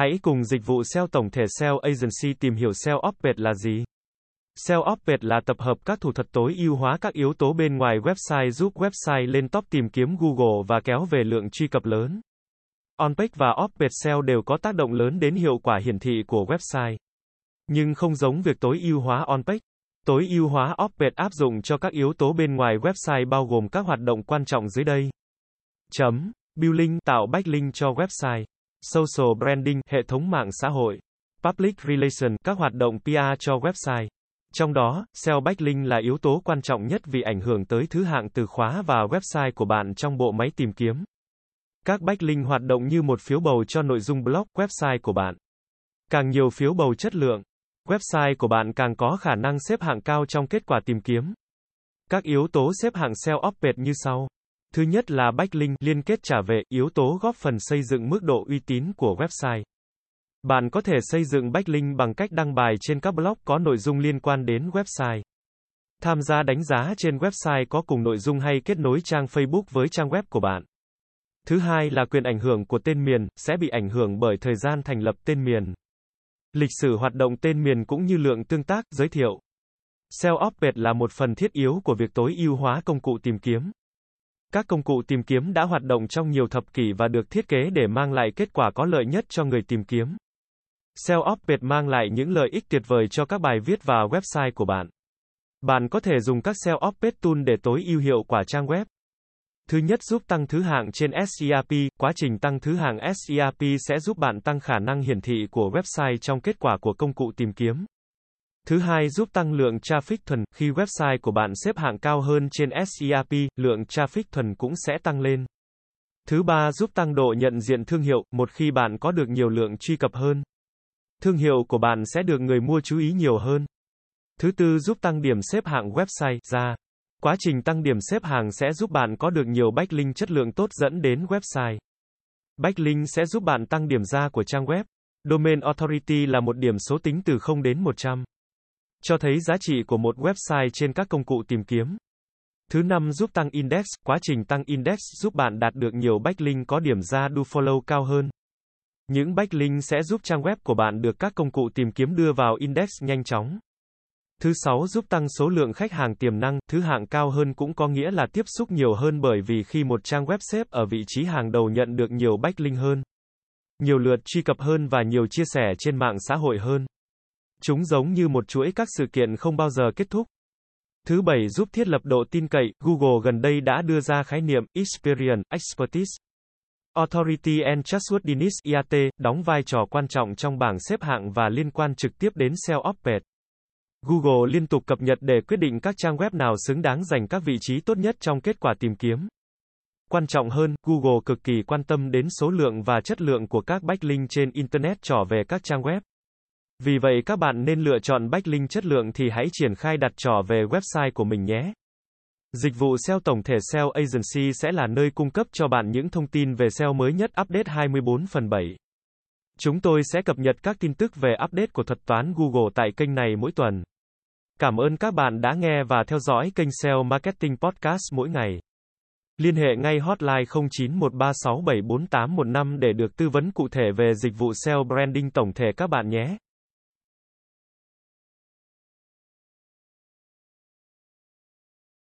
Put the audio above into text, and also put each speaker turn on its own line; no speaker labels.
Hãy cùng dịch vụ SEO tổng thể SEO Agency tìm hiểu SEO Opted là gì. SEO Opted là tập hợp các thủ thuật tối ưu hóa các yếu tố bên ngoài website giúp website lên top tìm kiếm Google và kéo về lượng truy cập lớn. OnPage và Opted SEO đều có tác động lớn đến hiệu quả hiển thị của website. Nhưng không giống việc tối ưu hóa OnPage. Tối ưu hóa Opted áp dụng cho các yếu tố bên ngoài website bao gồm các hoạt động quan trọng dưới đây. Chấm. Building tạo backlink cho website. Social branding, hệ thống mạng xã hội. Public relation, các hoạt động PR cho website. Trong đó, SEO backlink là yếu tố quan trọng nhất vì ảnh hưởng tới thứ hạng từ khóa và website của bạn trong bộ máy tìm kiếm. Các backlink hoạt động như một phiếu bầu cho nội dung blog website của bạn. Càng nhiều phiếu bầu chất lượng, website của bạn càng có khả năng xếp hạng cao trong kết quả tìm kiếm. Các yếu tố xếp hạng SEO Opted như sau. Thứ nhất là backlink liên kết trả về, yếu tố góp phần xây dựng mức độ uy tín của website. Bạn có thể xây dựng backlink bằng cách đăng bài trên các blog có nội dung liên quan đến website. Tham gia đánh giá trên website có cùng nội dung hay kết nối trang Facebook với trang web của bạn. Thứ hai là quyền ảnh hưởng của tên miền, sẽ bị ảnh hưởng bởi thời gian thành lập tên miền. Lịch sử hoạt động tên miền cũng như lượng tương tác, giới thiệu. SEO Opted là một phần thiết yếu của việc tối ưu hóa công cụ tìm kiếm. Các công cụ tìm kiếm đã hoạt động trong nhiều thập kỷ và được thiết kế để mang lại kết quả có lợi nhất cho người tìm kiếm. SEO Opted mang lại những lợi ích tuyệt vời cho các bài viết và website của bạn. Bạn có thể dùng các SEO Opted tool để tối ưu hiệu quả trang web. Thứ nhất giúp tăng thứ hạng trên SERP, quá trình tăng thứ hạng SERP sẽ giúp bạn tăng khả năng hiển thị của website trong kết quả của công cụ tìm kiếm. Thứ hai giúp tăng lượng traffic thuần, khi website của bạn xếp hạng cao hơn trên SERP, lượng traffic thuần cũng sẽ tăng lên. Thứ ba giúp tăng độ nhận diện thương hiệu, một khi bạn có được nhiều lượng truy cập hơn. Thương hiệu của bạn sẽ được người mua chú ý nhiều hơn. Thứ tư giúp tăng điểm xếp hạng website ra. Quá trình tăng điểm xếp hàng sẽ giúp bạn có được nhiều backlink chất lượng tốt dẫn đến website. Backlink sẽ giúp bạn tăng điểm ra của trang web. Domain Authority là một điểm số tính từ 0 đến 100. Cho thấy giá trị của một website trên các công cụ tìm kiếm. Thứ năm giúp tăng index, quá trình tăng index giúp bạn đạt được nhiều backlink có điểm ra do follow cao hơn. Những backlink sẽ giúp trang web của bạn được các công cụ tìm kiếm đưa vào index nhanh chóng. Thứ sáu giúp tăng số lượng khách hàng tiềm năng, thứ hạng cao hơn cũng có nghĩa là tiếp xúc nhiều hơn bởi vì khi một trang web xếp ở vị trí hàng đầu nhận được nhiều backlink hơn, nhiều lượt truy cập hơn và nhiều chia sẻ trên mạng xã hội hơn. Chúng giống như một chuỗi các sự kiện không bao giờ kết thúc. Thứ bảy giúp thiết lập độ tin cậy, Google gần đây đã đưa ra khái niệm Experience, Expertise. Authority and Trustworthiness IAT, đóng vai trò quan trọng trong bảng xếp hạng và liên quan trực tiếp đến SEO Opted. Google liên tục cập nhật để quyết định các trang web nào xứng đáng giành các vị trí tốt nhất trong kết quả tìm kiếm. Quan trọng hơn, Google cực kỳ quan tâm đến số lượng và chất lượng của các backlink trên Internet trỏ về các trang web. Vì vậy các bạn nên lựa chọn backlink chất lượng thì hãy triển khai đặt trỏ về website của mình nhé. Dịch vụ SEO tổng thể SEO Agency sẽ là nơi cung cấp cho bạn những thông tin về SEO mới nhất update 24 phần 7. Chúng tôi sẽ cập nhật các tin tức về update của thuật toán Google tại kênh này mỗi tuần. Cảm ơn các bạn đã nghe và theo dõi kênh SEO Marketing Podcast mỗi ngày. Liên hệ ngay hotline 0913674815 để được tư vấn cụ thể về dịch vụ SEO branding tổng thể các bạn nhé.